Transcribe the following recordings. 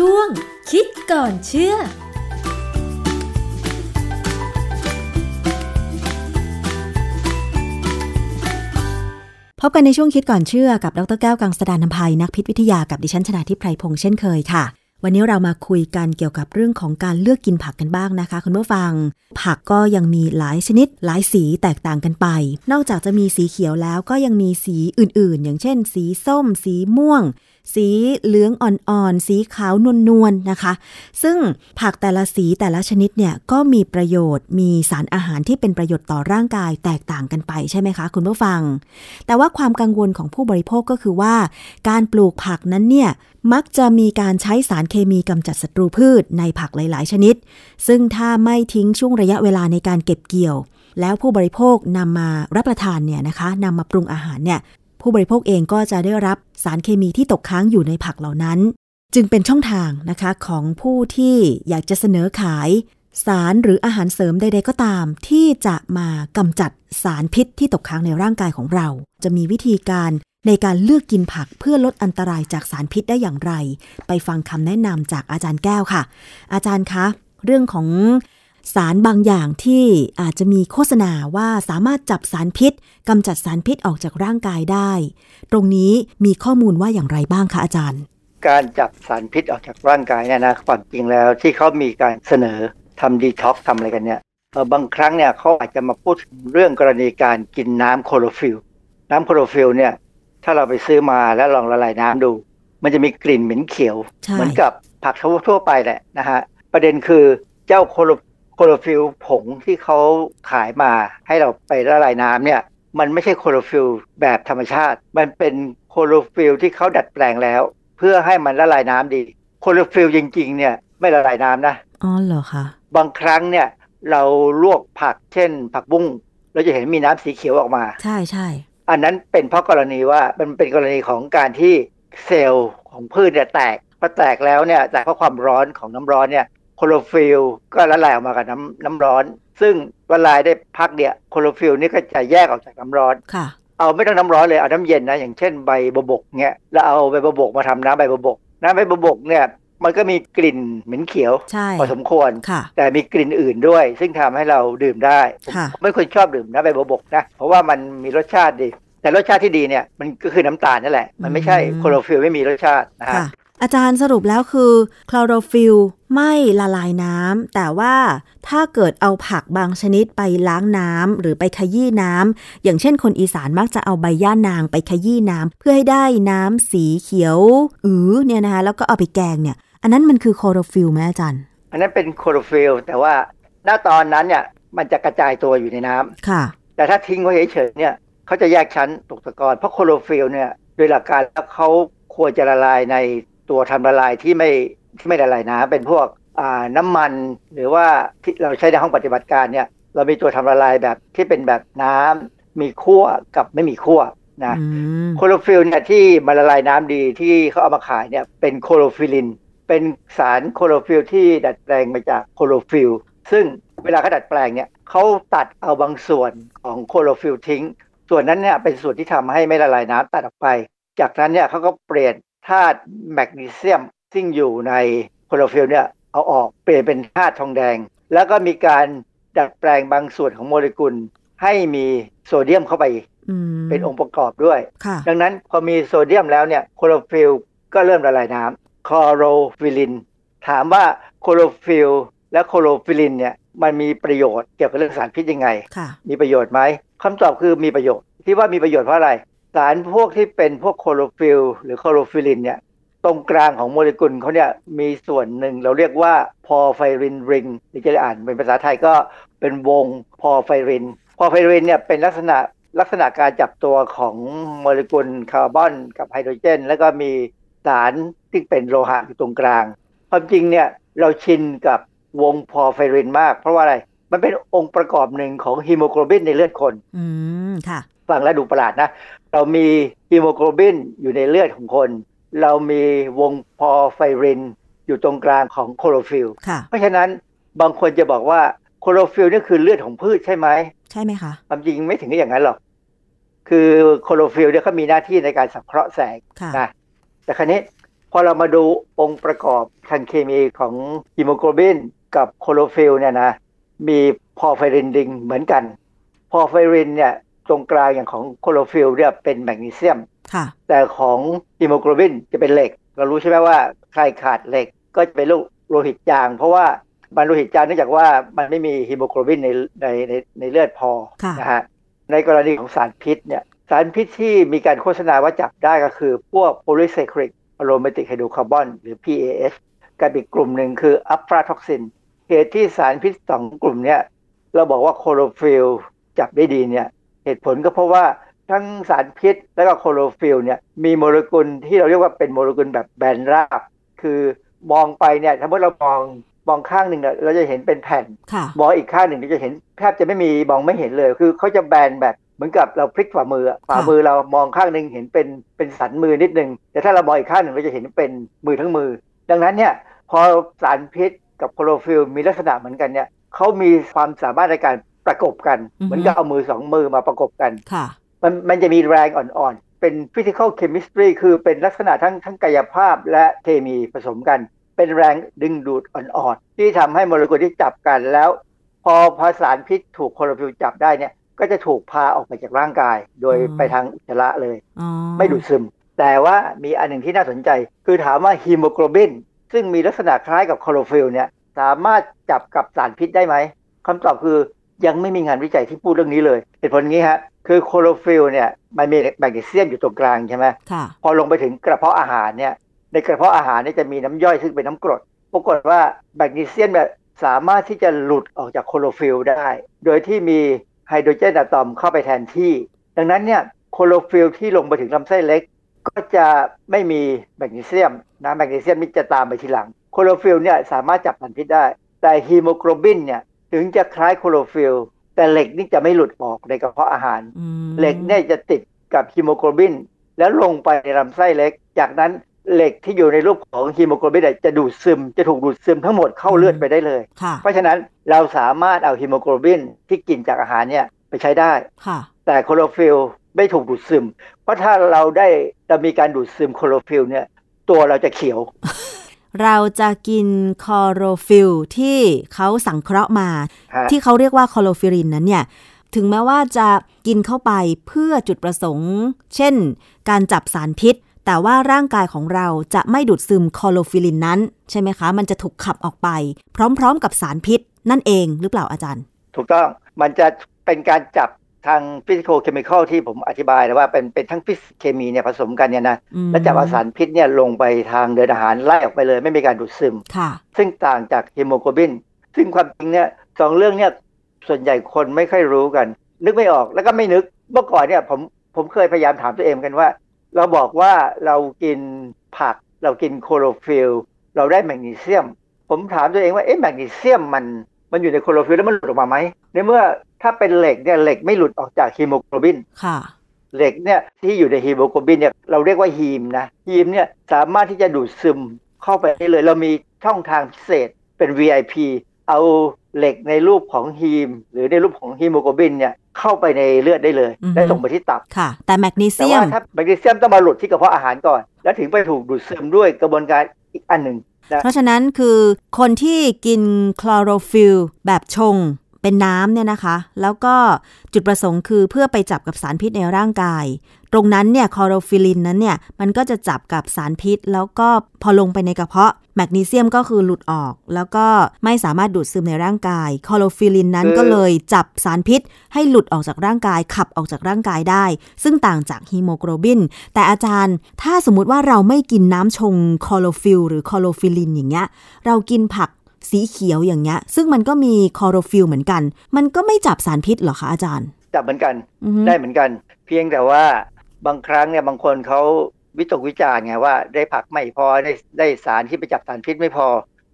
ช่วง คิดก่อนเชื่อพบกันในช่วงคิดก่อนเชื่อกับดรแก้วกังสดานนภัยนักพิษวิทยากับดิฉันชนาทิพไพรพงษ์เช่นเคยค่ะ วันนี้เรามาคุยกันเกี่ยวกับเรื่องของการเลือกกินผักกันบ้างนะคะ คุณผู้ฟัง ผักก็ยังมีหลายชนิด หลายสีแตกต่างกันไป นอกจากจะมีสีเขียวแล้วก็ยังมีสีอื่นๆ อย่างเช่น สีส้ม สีม่วง สีเหลืองอ่อนๆ สีขาวนวลๆนะคะ ซึ่งผักแต่ละสีแต่ละชนิดเนี่ยก็มีประโยชน์ มีสารอาหารที่เป็นประโยชน์ต่อร่างกายแตกต่างกันไปใช่ไหมคะ คุณผู้ฟัง แต่ว่าความกังวลของผู้บริโภคก็คือว่า การปลูกผักนั้นเนี่ยมักจะมีการใช้สารเคมีกำจัดศัตรูพืชในผักหลาย ๆ ชนิด ซึ่งถ้าไม่ทิ้งช่วงระยะเวลาในการเก็บเกี่ยว แล้วผู้บริโภคนำมารับประทานเนี่ยนะคะนำมาปรุงอาหารเนี่ย ผู้บริโภคเองก็จะได้รับสารเคมีที่ตกค้างอยู่ในผักเหล่านั้น จึงเป็นช่องทางนะคะของผู้ที่อยากจะเสนอขายสารหรืออาหารเสริมใดๆก็ตาม ที่จะมากำจัดสารพิษที่ตกค้างในร่างกายของเรา จะมีวิธีการในการเลือกกินผักเพื่อลดอันตรายจากสารพิษได้อย่างไร ไปฟังคำแนะนำจากอาจารย์แก้วค่ะ อาจารย์คะ เรื่องของ สารบางอย่างที่อาจจะมีโฆษณาว่าสามารถจับสารพิษกำจัดสารพิษออกจากร่างกายได้ ตรงนี้มีข้อมูลว่าอย่างไรบ้างคะอาจารย์ การจับสารพิษออกจากร่างกายเนี่ยนะความจริงแล้วที่เขามีการเสนอทำดีท็อกทำอะไรกันเนี่ยเออบางครั้งเนี่ยเขาอาจจะมาพูดถึงเรื่องกรณีการกินน้ำคลอโรฟิลล์น้ำคลอโรฟิลล์เนี่ยถ้าเราไปซื้อมาแล้วลองละลายน้ำดู มันจะมีกลิ่นเหม็นเขียวใช่เหมือนกับผักทั่วๆไปแหละนะฮะประเด็นคือเจ้าคลอ โร คลอโรฟิลล์ผงที่เขาขายมาให้เราไปละลายน้ำเนี่ย มันไม่ใช่คลอโรฟิลล์แบบธรรมชาติ มันเป็นคลอโรฟิลล์ที่เขาดัดแปลงแล้ว เพื่อให้มันละลายน้ำดี คลอโรฟิลล์จริงๆ เนี่ยไม่ละลายน้ำนะอ๋อเหรอคะบางครั้งเนี่ยเราลวกผักเช่น ผักบุ้งเราจะเห็นมีน้ำสีเขียวออกมา ใช่ใช่อันนั้นเป็นเพราะกรณีว่ามันเป็นกรณีของการที่เซลล์ของพืชเนี่ยแตกพอแตกแล้วเนี่ยแตกเพราะความร้อนของน้ำร้อนเนี่ย คลอโรฟิลล์ก็ละลายออกมากับน้ำน้ำร้อน ซึ่งละลายได้พักเนี่ยคลอโรฟิลล์นี่ก็จะแยกออกจากน้ำร้อนค่ะ เอาไม่ต้องน้ำร้อนเลยเอาน้ำเย็นนะอย่างเช่นใบบัวบกเงี้ยแล้วเอาใบบัวบกมาทำน้ำใบบัวบกน้ำใบบัวบกเนี่ยมันก็มีกลิ่นเหม็นเขียวใช่พอสมควรค่ะแต่มีกลิ่นอื่นด้วย ซึ่งทำให้เราดื่มได้ผมค่ะไม่ค่อยชอบดื่มน้ำใบบัวบกนะ เพราะว่ามันมีรสชาติดี แต่รสชาติที่ดีเนี่ยมันก็คือน้ำตาลนั่นแหละ มันไม่ใช่คลอโรฟิลล์ไม่มีรสชาตินะฮะค่ะ อาจารย์สรุปแล้วคือคลอโรฟิลล์ไม่ละลายน้ำแต่ว่าถ้าเกิดเอาผักบางชนิดไปล้างน้ำหรือไปขยี้น้ำอย่างเช่นคนอีสานมักจะเอาใบย่านางไปขยี้น้ำเพื่อให้ได้น้ำสีเขียวอือเนี่ยนะคะแล้วก็เอาไปแกงเนี่ย อันนั้นมันคือคลอโรฟิลล์ไหมอาจารย์ อันนั้นเป็นคลอโรฟิลล์แต่ว่าณตอนนั้นเนี่ยมันจะกระจายตัวอยู่ในน้ำค่ะ แต่ถ้าทิ้งไว้เฉยๆเนี่ยเขาจะแยกชั้นตกตะกอนเพราะคลอโรฟิลเนี่ยโดยหลักการแล้วเขาควรจะละลายใน ตัวทำละลายที่ไม่ที่ไม่ละลายน้ำเป็นพวกอ่าน้ำมันหรือว่าที่เราใช้ในห้องปฏิบัติการเนี่ยเรามีตัวทำละลายแบบที่เป็นแบบน้ำมีขั้วกับไม่มีขั้วนะอืมคลอโรฟิลล์เนี่ยที่มาละลายน้ำดีที่เขาเอามาขายเนี่ยเป็น chlorophyllin เป็นสารคลอโรฟิลล์ที่ดัดแปลงมาจากคลอโรฟิลล์ซึ่งเวลาเขาดัดแปลงเนี่ยเขาตัดเอาบางส่วนของคลอโรฟิลล์ทิ้ง ส่วนนั้นเนี่ยเป็นส่วนที่ทำให้ไม่ละลายน้ำตัดออกไป จากนั้นเนี่ยเขาก็เปลี่ยน ธาตุแมกนีเซียมซึ่งอยู่ในคลอโรฟิลล์เนี่ยเอาออกเปลี่ยนเป็นธาตุทองแดง แล้วก็มีการดัดแปลงบางส่วนของโมเลกุล ให้มีโซเดียมเข้าไปอืมเป็นองค์ประกอบด้วยค่ะดังนั้นพอมีโซเดียมแล้วเนี่ยคลอโรฟิลล์ก็เริ่มละลายน้ำ chlorophyllin ถามว่าคลอโรฟิลล์และ chlorophyllin เนี่ยมันมีประโยชน์เกี่ยวกับเรื่องสารพิษยังไงค่ะมีประโยชน์ไหมคำตอบคือมีประโยชน์ที่ว่ามีประโยชน์เพราะอะไร สารพวกที่เป็นพวกคลอโรฟิลล์หรือ chlorophyllin เนี่ยตรงกลางของโมเลกุลเขาเนี่ยมีส่วนหนึ่งเราเรียกว่า porphyrin ring หรือจะอ่านเป็นภาษาไทยก็เป็นวง porphyrin porphyrin เนี่ยเป็นลักษณะลักษณะการจับตัวของโมเลกุลคาร์บอนกับไฮโดรเจน แล้วก็มีสารที่เป็นโลหะอยู่ตรงกลาง ความจริงเนี่ยเราชินกับวง porphyrin มาก เพราะว่าอะไร มันเป็นองค์ประกอบหนึ่งของฮีโมโกลบินในเลือดคน อืมค่ะ ฟังแล้วดูประหลาดนะ เรามีฮีโมโกลบินอยู่ในเลือดของคน เรามีวง porphyrin อยู่ตรงกลางของคลอโรฟิลล์ค่ะเพราะฉะนั้นบางคนจะบอกว่าคลอโรฟิลล์นี่คือเลือดของพืชใช่ไหม ใช่ไหมคะความจริงไม่ถึงกับอย่างนั้นหรอก คือคลอโรฟิลล์เนี่ยเขามีหน้าที่ในการสังเคราะห์แสงค่ะนะแต่คราวนี้พอเรามาดูองค์ประกอบทางเคมีของฮีโมโกลบินกับคลอโรฟิลล์เนี่ยนะมี porphyrin ring เหมือนกัน porphyrin เนี่ย ตรงกลางอย่างของคลอโรฟิลล์เนี่ยเป็นแมกนีเซียมค่ะแต่ของฮีโมโกลบินจะเป็นเหล็ก เรารู้ใช่ไหมว่าใครขาดเหล็กก็จะเป็นโลหิตจาง เพราะว่ามันโลหิตจางเนื่องจากว่ามันไม่มีฮีโมโกลบินในในในในเลือดพอค่ะนะฮะในกรณีของสารพิษเนี่ยสารพิษที่มีการโฆษณาว่าจับได้ก็คือพวก polycyclic aromatic hydrocarbon หรือ PAH กับอีกกลุ่มหนึ่งคือ aflatoxin เหตุที่สารพิษสองกลุ่มเนี่ยเราบอกว่าคลอโรฟิลล์จับได้ดีเนี่ย เหตุผลก็เพราะว่าทั้งสารพิษและก็คลอโรฟิลล์เนี่ยมีโมเลกุลที่เราเรียกว่าเป็นโมเลกุลแบบแบนราบ คือมองไปเนี่ยถ้าเมื่อเรามองมองข้างหนึ่งเนี่ยเราจะเห็นเป็นแผ่นค่ะมองอีกข้างหนึ่งเราจะเห็นแทบจะไม่มีมองไม่เห็นเลย คือเขาจะแบนแบบเหมือนกับเราพลิกฝ่ามือฝ่ามือเรามองข้างหนึ่งเห็นเป็นเป็นสันมือนิดนึง แต่ถ้าเรามองอีกข้างหนึ่งเราจะเห็นเป็นมือทั้งมือ ดังนั้นเนี่ยพอสารพิษกับโคโรฟิลมีลักษณะเหมือนกันเนี่ยเขามีความสามารถในการ ประกบกันอือฮึเหมือนกับเอามือสองมือมาประกบกันค่ะมันมันจะมีแรงอ่อนๆ เป็น physical chemistry คือเป็นลักษณะทั้งทั้งกายภาพและเคมีผสมกัน เป็นแรงดึงดูดอ่อนๆ ที่ทำให้โมเลกุลที่จับกันแล้ว พอพอสารพิษถูกคลอโรฟิลล์จับได้เนี่ยก็จะถูกพาออกไปจากร่างกาย โดยอืมไปทางอุจจาระเลยอ๋อไม่ดูดซึม แต่ว่ามีอันหนึ่งที่น่าสนใจ คือถามว่าฮีโมโกลบินซึ่งมีลักษณะคล้ายกับคลอโรฟิลล์เนี่ยสามารถจับกับสารพิษได้ไหมคำตอบคือ ยังไม่มีงานวิจัยที่พูดเรื่องนี้เลยเหตุผลงี้ฮะคือคลอโรฟิลล์เนี่ยมันมีแมกนีเซียมอยู่ตรงกลางใช่ไหมค่ะพอลงไปถึงกระเพาะอาหารเนี่ยในกระเพาะอาหารเนี่ยจะมีน้ำย่อยซึ่งเป็นน้ำกรดปรากฏว่าแมกนีเซียมเนี่ยสามารถที่จะหลุดออกจากคลอโรฟิลล์ได้ โดยที่มีไฮโดรเจนอะตอมเข้าไปแทนที่ ดังนั้นเนี่ยคลอโรฟิลล์ที่ลงไปถึงลำไส้เล็ก ก็จะไม่มีแมกนีเซียมนะแมกนีเซียมนี่จะตามไปทีหลังคลอโรฟิลล์เนี่ยสามารถจับสารพิษได้ แต่ฮีโมโกลบินเนี่ย ถึงจะคล้ายคลอโรฟิลล์แต่เหล็กนี่จะไม่หลุดออกในกระเพาะอาหารอืมเหล็กเนี่ยจะติดกับฮีโมโกลบิน แล้วลงไปในลำไส้เล็ก จากนั้นเหล็กที่อยู่ในรูปของฮีโมโกลบินเนี่ยจะดูดซึม จะถูกดูดซึมทั้งหมดเข้าเลือดไปได้เลยค่ะเพราะฉะนั้นเราสามารถเอาฮีโมโกลบินที่กินจากอาหารเนี่ยไปใช้ได้ค่ะแต่คลอโรฟิลล์ไม่ถูกดูดซึม เพราะถ้าเราได้เรามีการดูดซึมคลอโรฟิลล์เนี่ยตัวเราจะเขียว เราจะกินคลอโรฟิลล์ที่เขาสังเคราะห์มาฮะที่เขาเรียกว่า chlorophyllin นั้นเนี่ยถึงแม้ว่าจะกินเข้าไปเพื่อจุดประสงค์ เช่น การจับสารพิษ แต่ว่าร่างกายของเราจะไม่ดูดซึม chlorophyllin นั้น ใช่ไหมคะ มันจะถูกขับออกไป พร้อม ๆ กับสารพิษนั่นเองหรือเปล่าอาจารย์ ถูกต้องมันจะเป็นการจับ ทางฟิสิก a l เคมีคอลที่ผมอธิบายนะว่าเป็นเป็นทั้งฟิสิกส์เคมีเนี่ยผสมกันเนี่ยนะอืมแล้วจับเอาสารพิษเนี่ยลงไปทางเดินอาหารไล่ออกไปเลย ไม่มีการดูดซึมค่ะซึ่งต่างจากฮีโมโกลบิน ซึ่งความจริงเนี่ยสองเรื่องเนี่ยส่วนใหญ่คนไม่ค่อยรู้กัน นึกไม่ออกแล้วก็ไม่นึกเมื่อก่อนเนี่ยผมผมเคยพยายามถามตัวเองกันว่า เราบอกว่าเรากินผัก เรากินคลอโรฟิลล์เราได้แมกนีเซียม ผมถามตัวเองว่าเอ๊ะแมกนีเซียมมันมันอยู่ในคลอโรฟิลล์แล้วมันหลุดออกมาไหมในเมื่อ ถ้าเป็นเหล็กเนี่ยเหล็กไม่หลุดออกจากฮีโมโกลบินค่ะเหล็กเนี่ยที่อยู่ในฮีโมโกลบินเนี่ยเราเรียกว่าฮีมนะฮีมเนี่ยสามารถที่จะดูดซึมเข้าไปได้เลย เรามีช่องทางพิเศษเป็น VIP เอาเหล็กในรูปของฮีม หรือในรูปของฮีโมโกลบินเนี่ยเข้าไปในเลือดได้เลยอือฮึและส่งไปที่ตับค่ะ แต่แมกนีเซียมแต่ว่าถ้าแมกนีเซียมต้องมาหลุดที่กระเพาะอาหารก่อน แล้วถึงไปถูกดูดซึมด้วยกระบวนการอีกอันหนึ่งนะเพราะฉะนั้นคือคนที่กินคลอโรฟิลล์แบบชง เป็นน้ำเนี่ยนะคะ แล้วก็จุดประสงค์คือเพื่อไปจับกับสารพิษในร่างกาย ตรงนั้นเนี่ยคลอโรฟิลลินนั้นเนี่ยมันก็จะจับกับสารพิษ แล้วก็พอลงไปในกระเพาะแมกนีเซียมก็คือหลุดออก แล้วก็ไม่สามารถดูดซึมในร่างกายคลอโรฟิลลินนั้นก็เลยจับสารพิษ ให้หลุดออกจากร่างกาย ขับออกจากร่างกายได้ ซึ่งต่างจากฮีโมโกลบิน แต่อาจารย์ถ้าสมมุติว่าเราไม่กินน้ำชงคลอโรฟิลล์หรือคลอโรฟิลลินอย่างเงี้ยเรากินผัก สีเขียวอย่างเงี้ย ซึ่งมันก็มีคลอโรฟิลล์เหมือนกัน มันก็ไม่จับสารพิษเหรอคะอาจารย์ จับเหมือนกันอือฮึได้เหมือนกัน เพียงแต่ว่าบางครั้งเนี่ยบางคนเขาวิตกวิจารณ์ไงว่าได้ผักไม่พอได้ได้สารที่ไปจับสารพิษไม่พอ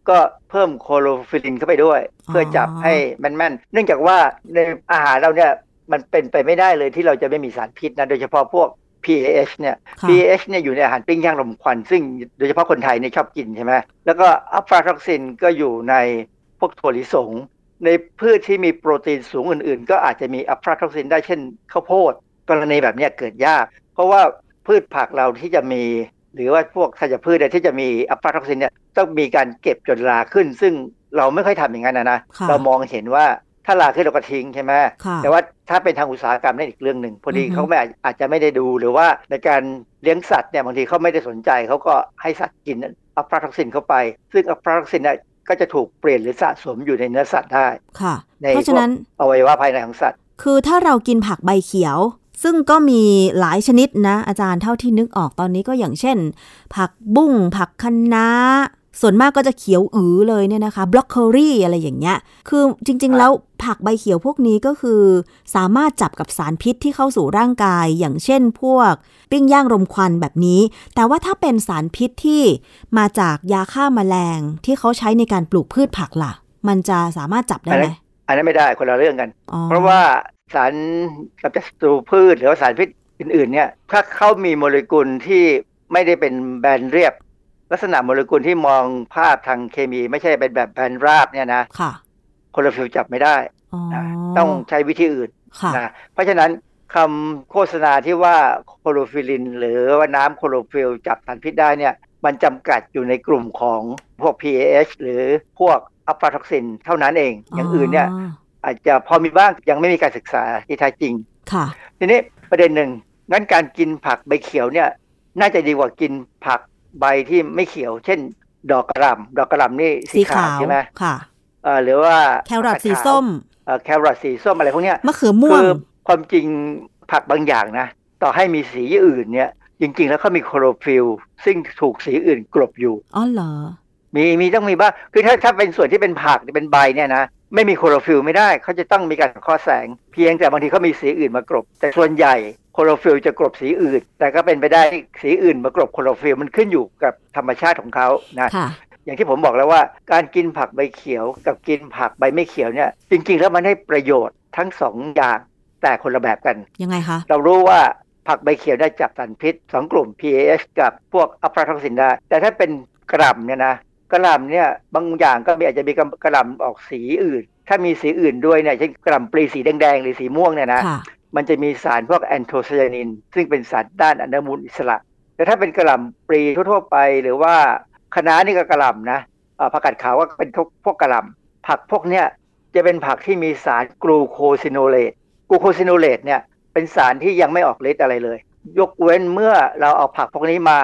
ก็เพิ่มคลอโรฟิลลินเข้าไปด้วย เพื่อจับให้แม่นๆเนื่องจากว่าในอาหารเราเนี่ยมันเป็นไปไม่ได้เลยที่เราจะไม่มีสารพิษนะโดยเฉพาะพวก PAH เนี่ยค่ะ PAH เนี่ยอยู่ในอาหารปิ้งย่างลมควัน ซึ่งโดยเฉพาะคนไทยเนี่ยชอบกินใช่ไหมแล้วก็อัฟลาท็อกซินก็อยู่ในพวกถั่วลิสง ในพืชที่มีโปรตีนสูงอื่น ๆ ก็อาจจะมีอัฟลาท็อกซินได้เช่นข้าวโพด กรณีแบบเนี้ยเกิดยาก เพราะว่าพืชผักเราที่จะมี หรือว่าพวกธัญพืชเนี่ยที่จะมีอัฟลาท็อกซินเนี่ยต้องมีการเก็บจนราขึ้น ซึ่งเราไม่ค่อยทำอย่างนั้นนะนะค่ะเรามองเห็นว่า ถ้าราขึ้นเราก็ทิ้งใช่ไหมค่ะแต่ว่าถ้าเป็นทางอุตสาหกรรมนั่นอีกเรื่องหนึ่งพอดีอือฮึเขาไม่อาจอาจจะไม่ได้ดูหรือว่าในการเลี้ยงสัตว์เนี่ยบางทีเขาไม่ได้สนใจเขาก็ให้สัตว์กินอัฟลาท็อกซินเข้าไป ซึ่งอัฟลาท็อกซินเนี่ยก็จะถูกเปลี่ยนหรือสะสมอยู่ในเนื้อสัตว์ได้ค่ะในเพราะฉะนั้นอวัยวะภายในของสัตว์ คือถ้าเรากินผักใบเขียว ซึ่งก็มีหลายชนิดนะ อาจารย์เท่าที่นึกออกตอนนี้ก็อย่างเช่น ผักบุ้งผักคะน้า ส่วนมากก็จะเขียวอือเลยเนี่ยนะคะบล็อกโคลี่อะไรอย่างเงี้ย คือจริง ๆ แล้วผักใบเขียวพวกนี้ก็คือ สามารถจับกับสารพิษที่เข้าสู่ร่างกาย อย่างเช่นพวกปิ้งย่างรมควันแบบนี้ แต่ว่าถ้าเป็นสารพิษที่มาจากยาฆ่าแมลงที่เขาใช้ในการปลูกพืชผักล่ะ มันจะสามารถจับได้ไหมอันนั้นไม่ได้คนละเรื่องกันอ๋อเพราะว่าสารกำจัดศัตรูพืชหรือว่าสารพิษอื่นๆเนี่ยถ้าเขามีโมเลกุลที่ไม่ได้เป็นแบนเรียบ ลักษณะโมเลกุลที่มองภาพทางเคมีไม่ใช่เป็นแบบแบนราบเนี่ยนะค่ะคลอโรฟิลล์จับไม่ได้อ๋อนะต้องใช้วิธีอื่นค่ะนะเพราะฉะนั้นคำโฆษณาที่ว่าคลอโรฟิลลิน หรือว่าน้ำคลอโรฟิลล์จับสารพิษได้เนี่ย มันจำกัดอยู่ในกลุ่มของพวก PAH หรือพวกอัฟลาท็อกซินเท่านั้นเอง อย่างอื่นเนี่ย อาจจะพอมีบ้างยังไม่มีการศึกษาที่แท้จริง ค่ะ ทีนี้ประเด็นหนึ่งงั้นการกินผักใบเขียวเนี่ย น่าจะดีกว่ากินผัก ใบที่ไม่เขียว เช่น ดอกกระหล่ำดอกกระหล่ำนี่สีสีขาขาววใช่ไหมค่ะเอ่อหรือว่าแครอทสีส้มเอ่อแครอทสีส้มอะไรพวกเนี้ยมะเขือม่วคืงอความจริงผักบางอย่างนะ ต่อให้มีสีอื่นเนี่ย จริง ๆ แล้วเขามีคลอโรฟิลล์ซึ่งถูกสีอื่นกลบอยู่อ๋อเหรอมีมีต้องมีบ้างคือถ้าถ้าเป็นส่วนที่เป็นผักเป็นใบเนี่ยนะไม่มีคลอโรฟิลล์ไม่ได้ เขาจะต้องมีการสังเคราะห์แสง เพียงแต่บางทีเขามีสีอื่นมากลบ แต่ส่วนใหญ่ คลอโรฟิลล์จะกลบสีอื่น แต่ก็เป็นไปได้สีอื่นมากรบโคลอโรฟิลมันขึ้นอยู่กับธรรมชาติของเขานะค่ะอย่างที่ผมบอกแล้วว่าการกินผักใบเขียวกับกินผักใบไม่เขียวเนี่ยจริง ๆ แล้วมันให้ประโยชน์ทั้งสองอย่างแต่คนละแบบกันยังไงคะเรารู้ว่าผักใบเขียวได้จับสารพิษสองกลุ่ม PAH กับพวกอัลฟาท็อกซินได้แต่ถ้าเป็นกระหล่ำเนี่ยนะกระหล่ำเนี่ยบางอย่างก็มีอาจจะมีกระหล่ำออกสีอื่น ถ้ามีสีอื่นด้วยเนี่ยเช่นกระหล่ำปลีสีแดงๆหรือสีม่วงเนี่ยนะค่ะ มันจะมีสารพวกแอนโทไซยานิน ซึ่งเป็นสารต้านอนุมูลอิสระ แต่ถ้าเป็นกะหล่ำปลีทั่วๆไป หรือว่าคะน้านี่ก็กะหล่ำนะผักกาดขาวก็เป็นพวกกะหล่ำผักพวกเนี้ยจะเป็นผักที่มีสารกลูโคซิโนเลตกลูโคซิโนเลตเนี่ยเป็นสารที่ยังไม่ออกฤทธิ์อะไรเลย ยกเว้นเมื่อเราเอาผักพวกนี้มา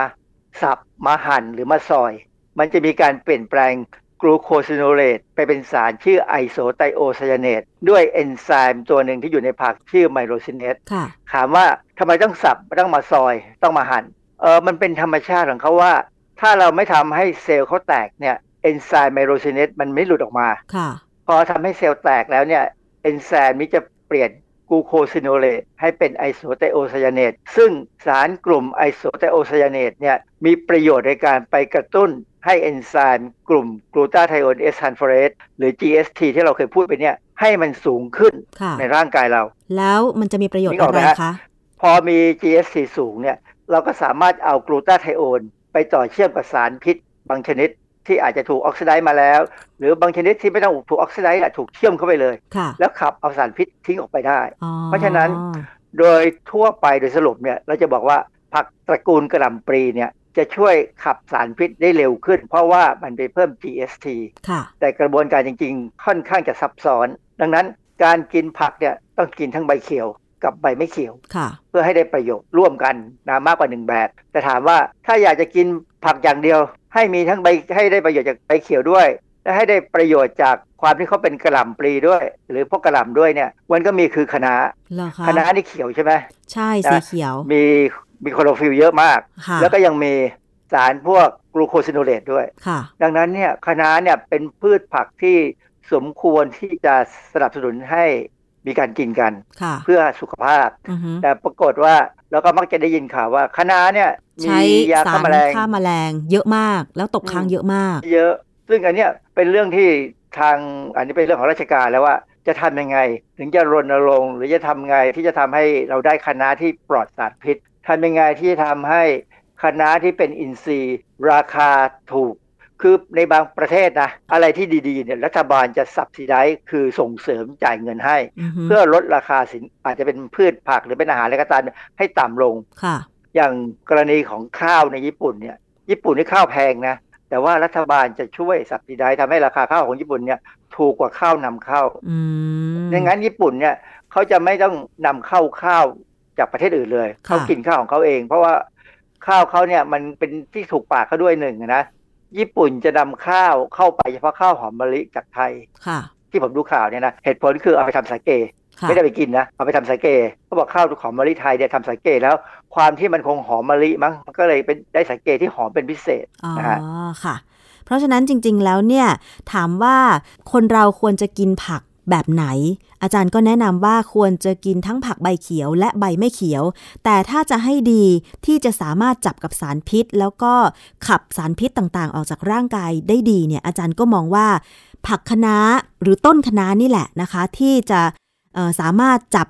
สับมาหั่นหรือมาซอย มันจะมีการเปลี่ยนแปลง กลูโคซิโนเลตไปเป็นสารชื่อไอโซไทโอไซยาเนตด้วยเอนไซม์ตัวหนึ่งที่อยู่ในผักชื่อไมโรซิเนสค่ะถามว่าทำไมต้องสับต้องมาซอยต้องมาหั่นเออมันเป็นธรรมชาติของเขาว่า ถ้าเราไม่ทำให้เซลล์เขาแตกเนี่ยเอนไซม์ไมโรซิเนสมันไม่หลุดออกมาค่ะพอทำให้เซลล์แตกแล้วเนี่ยเอนไซม์นี้จะเปลี่ยนกลูโคซิโนเลตให้เป็นไอโซไทโอไซยาเนตซึ่งสารกลุ่มไอโซไทโอไซยาเนตเนี่ยมีประโยชน์ในการไปกระตุ้น ให้เอนไซม์กลุ่มกลูตาไทโอนเอสฮันฟอเรสหรือ GST ที่เราเคยพูดไปเนี่ย ให้มันสูงขึ้นค่ะในร่างกายเรา แล้วมันจะมีประโยชน์นึกออะอกไหไรมฮะคะ พอมี GST สูงเนี่ย เราก็สามารถเอากลูตาไทโอนไปต่อเชื่อมกับสารพิษ บางชนิดที่อาจจะถูกออกซิไดซ์มาแล้ว หรือบางชนิดที่ไม่ต้องถูกออกซิไดซ์อะถูกเชื่อมเข้าไปเลยค่ะแล้วขับเอาสารพิษทิ้งออกไปได้อ๋อเพราะฉะนั้นโดยทั่วไปโดยสรุปเนี่ยเราจะบอกว่าผักตระกูลกระหล่ำปลีเนี่ย จะช่วยขับสารพิษได้เร็วขึ้น เพราะว่ามันไปเพิ่ม GST ค่ะแต่กระบวนการจริงๆ ค่อนข้างจะซับซ้อน ดังนั้นการกินผักเนี่ยต้องกินทั้งใบเขียวกับใบไม่เขียวค่ะเพื่อให้ได้ประโยชน์ร่วมกันนะมากกว่าหนึ่งแบบ แต่ถามว่าถ้าอยากจะกินผักอย่างเดียว ให้มีทั้งใบให้ได้ประโยชน์จากใบเขียวด้วย และให้ได้ประโยชน์จากความที่เขาเป็นกระหล่ำปลีด้วย หรือพวกกระหล่ำด้วยเนี่ยมันก็มีคือคะน้าเหรอคะคะน้านี่เขียวใช่ไหมใช่นะสีเขียว มี มีคลอโรฟิลล์เยอะมากค่ะแล้วก็ยังมีสารพวกกลูโคซิโนเลตด้วยค่ะดังนั้นเนี่ยคะน้าเนี่ยเป็นพืชผักที่สมควรที่จะสนับสนุนให้มีการกินกันค่ะเพื่อสุขภาพอือฮึแต่ปรากฏว่าเราก็มักจะได้ยินข่าวว่าคะน้าเนี่ยมีใช้ยาฆ่าแมลงสารฆ่าแมลง เยอะมากแล้วตกค้างอืมเยอะมาก เยอะ ซึ่งอันเนี้ยเป็นเรื่องที่ทางอันนี้เป็นเรื่องของราชการแล้วว่าจะทำยังไง ถึงจะรณรงค์หรือจะทำไงที่จะทำให้เราได้คะน้าที่ปลอดสารพิษ ทำยังไงที่จะทำให้คะน้าที่เป็นอินทรีย์ ราคาถูก คือในบางประเทศนะ อะไรที่ดีๆเนี่ยรัฐบาลจะสับสิได้คือส่งเสริมจ่ายเงินให้อือฮึเพื่อลดราคาสินอาจจะเป็นพืชผักหรือเป็นอาหารอะไรก็ตามให้ต่ำลงค่ะอย่างกรณีของข้าวในญี่ปุ่นเนี่ยญี่ปุ่นนี่ข้าวแพงนะแต่ว่ารัฐบาลจะช่วยสับสิไดทำให้ราคาข้าวของญี่ปุ่นเนี่ยถูกกว่าข้าวนำเข้าอืมดังนั้นญี่ปุ่นเนี่ยเขาจะไม่ต้องนำเข้าข้าว จากประเทศอื่นเลยค่ะเขากินข้าวของเขาเอง เพราะว่าข้าวเขาเนี่ยมันเป็นที่ถูกปากเขาด้วยหนึ่งนะญี่ปุ่นจะนำข้าวเข้าไปเฉพาะข้าวหอมมะลิจากไทยค่ะ ที่ผมดูข่าวเนี่ยนะเหตุผลคือเอาไปทำสาเกค่ะไม่ได้ไปกินนะเอาไปทำสาเกเขาบอกข้าวหอมมะลิไทยเนี่ยทำสาเกแล้ว ความที่มันคงหอมมะลิมั้งมันก็เลยเป็นได้สาเกที่หอมเป็นพิเศษอ๋อนะฮะค่ะ เพราะฉะนั้นจริง ๆ แล้วเนี่ยถามว่าคนเราควรจะกินผัก แบบไหน อาจารย์ก็แนะนำว่าควรจะกินทั้งผักใบเขียวและใบไม่เขียว แต่ถ้าจะให้ดีที่จะสามารถจับกับสารพิษ แล้วก็ขับสารพิษต่างๆ ออกจากร่างกายได้ดีเนี่ยอาจารย์ก็มองว่า ผักคะน้าหรือต้นคะน้านี่แหละนะคะ ที่จะสามารถจับ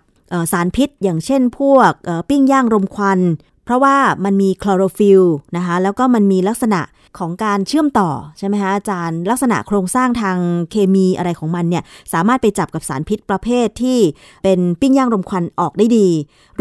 สารพิษ อย่างเช่นพวกปิ้งย่างรมควัน เพราะว่ามันมีคลอโรฟิลนะคะแล้วก็มันมีลักษณะ ของการเชื่อมต่อใช่ไหมคะอาจารย์ ลักษณะโครงสร้างทางเคมีอะไรของมันเนี่ยสามารถไปจับกับสารพิษประเภทที่เป็นปิ้งย่างรมควันออกได้ดี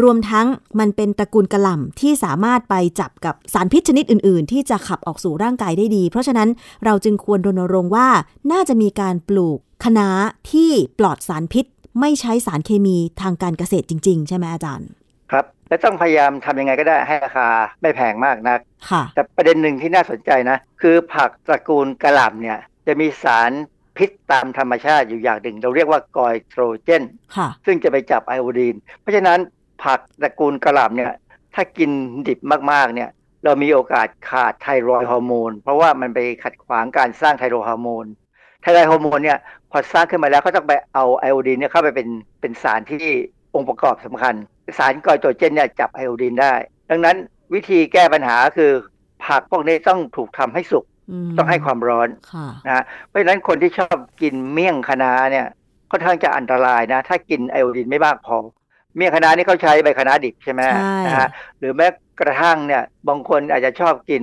รวมทั้งมันเป็นตระกูลกระหล่ำที่สามารถไปจับกับสารพิษชนิดอื่น ๆ ที่จะขับออกสู่ร่างกายได้ดี เพราะฉะนั้นเราจึงควรรณรงค์ว่าน่าจะมีการปลูกคะน้าที่ปลอดสารพิษ ไม่ใช้สารเคมีทางการเกษตรจริง ๆ ใช่ไหมอาจารย์ ครับ และต้องพยายามทำยังไงก็ได้ให้ราคาไม่แพงมากนักค่ะแต่ประเด็นหนึ่งที่น่าสนใจนะ คือผักตระกูลกระหล่ำเนี่ยจะมีสารพิษตามธรรมชาติอยู่อย่างหนึ่ง เราเรียกว่ากอยโตรเจนค่ะซึ่งจะไปจับไอโอดีน เพราะฉะนั้นผักตระกูลกระหล่ำเนี่ยถ้ากินดิบมากๆเนี่ยเรามีโอกาสขาดไทรอยด์ฮอร์โมน เพราะว่ามันไปขัดขวางการสร้างไทรอยด์ฮอร์โมนไทรอยด์ฮอร์โมนเนี่ยพอสร้างขึ้นมาแล้วก็ต้องไปเอาไอโอดีนเนี่ยเข้าไปเป็นเป็นสารที่องค์ประกอบสำคัญ สารกอยโตรเจนเนี่ยจับไอโอดีนได้ ดังนั้นวิธีแก้ปัญหาคือผักพวกนี้ต้องถูกทำให้สุกมต้องให้ความร้อนค่ะนะเพราะฉะนั้นคนที่ชอบกินเมี่ยงคะน้าเนี่ยค่อนข้างจะอันตรายนะ ถ้ากินไอโอดีนไม่มากพอ เมี่ยงคะน้านี่เขาใช้ใบคะน้าดิบใช่ไหมใช่นะฮะหรือแม้กระทั่งเนี่ยบางคนอาจจะชอบกิน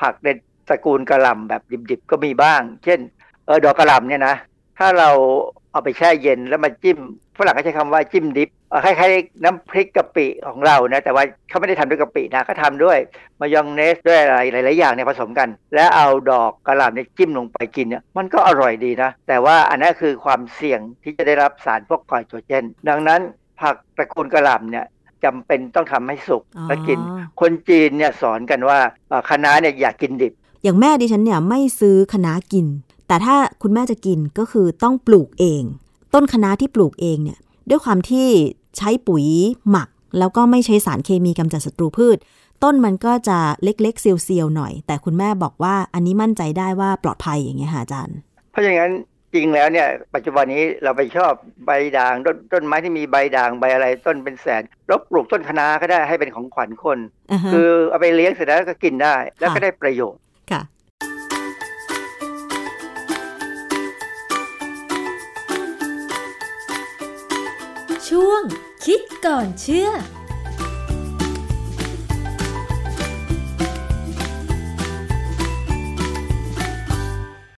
ผักในตระกูลกระหล่ำแบบดิบๆก็มีบ้าง เช่นเออดอกกระหล่ำเนี่ยนะถ้าเราเอาไปแช่เย็นแล้วมาจิ้มฝรั่งก็ใช้คำว่าจิ้มดิบเอ่อ คล้ายๆน้ำพริกกะปิของเรานะแต่ว่าเขาไม่ได้ทำด้วยกะปินะเขาทำด้วยมายองเนสด้วยอะไรหลายๆอย่างเนี่ยผสมกัน แล้วเอาดอกกระหล่ำเนี่ยจิ้มลงไปกินเนี่ยมันก็อร่อยดีนะ แต่ว่าอันนั้นคือความเสี่ยงที่จะได้รับสารพวกคอยโตรเจน ดังนั้นผักตระกูลกระหล่ำเนี่ยจำเป็นต้องทำให้สุกอ๋อแล้วกิน คนจีนเนี่ยสอนกันว่าเอ่อคะน้าเนี่ยอย่ากกินดิบ อย่างแม่ดิฉันเนี่ยไม่ซื้อคะน้ากิน แต่ถ้าคุณแม่จะกินก็คือต้องปลูกเอง ต้นคะน้าที่ปลูกเองเนี่ยด้วยความที่ ใช้ปุ๋ยหมัก แล้วก็ไม่ใช้สารเคมีกำจัดศัตรูพืช ต้นมันก็จะเล็กๆเซียวๆหน่อย แต่คุณแม่บอกว่าอันนี้มั่นใจได้ว่าปลอดภัยอย่างเงี้ยค่ะอาจารย์ เพราะฉะนั้นจริงแล้วเนี่ยปัจจุบันนี้เราไปชอบใบด่างต้นต้นไม้ที่มีใบด่างใบอะไรต้นเป็นแสนเราปลูกต้นคะน้าก็ได้ให้เป็นของขวัญคนอ่าฮะคือเอาไปเลี้ยงเสร็จแล้วก็กินได้ แล้วก็ค่ะได้ประโยชน์ ช่วงคิดก่อนเชื่อ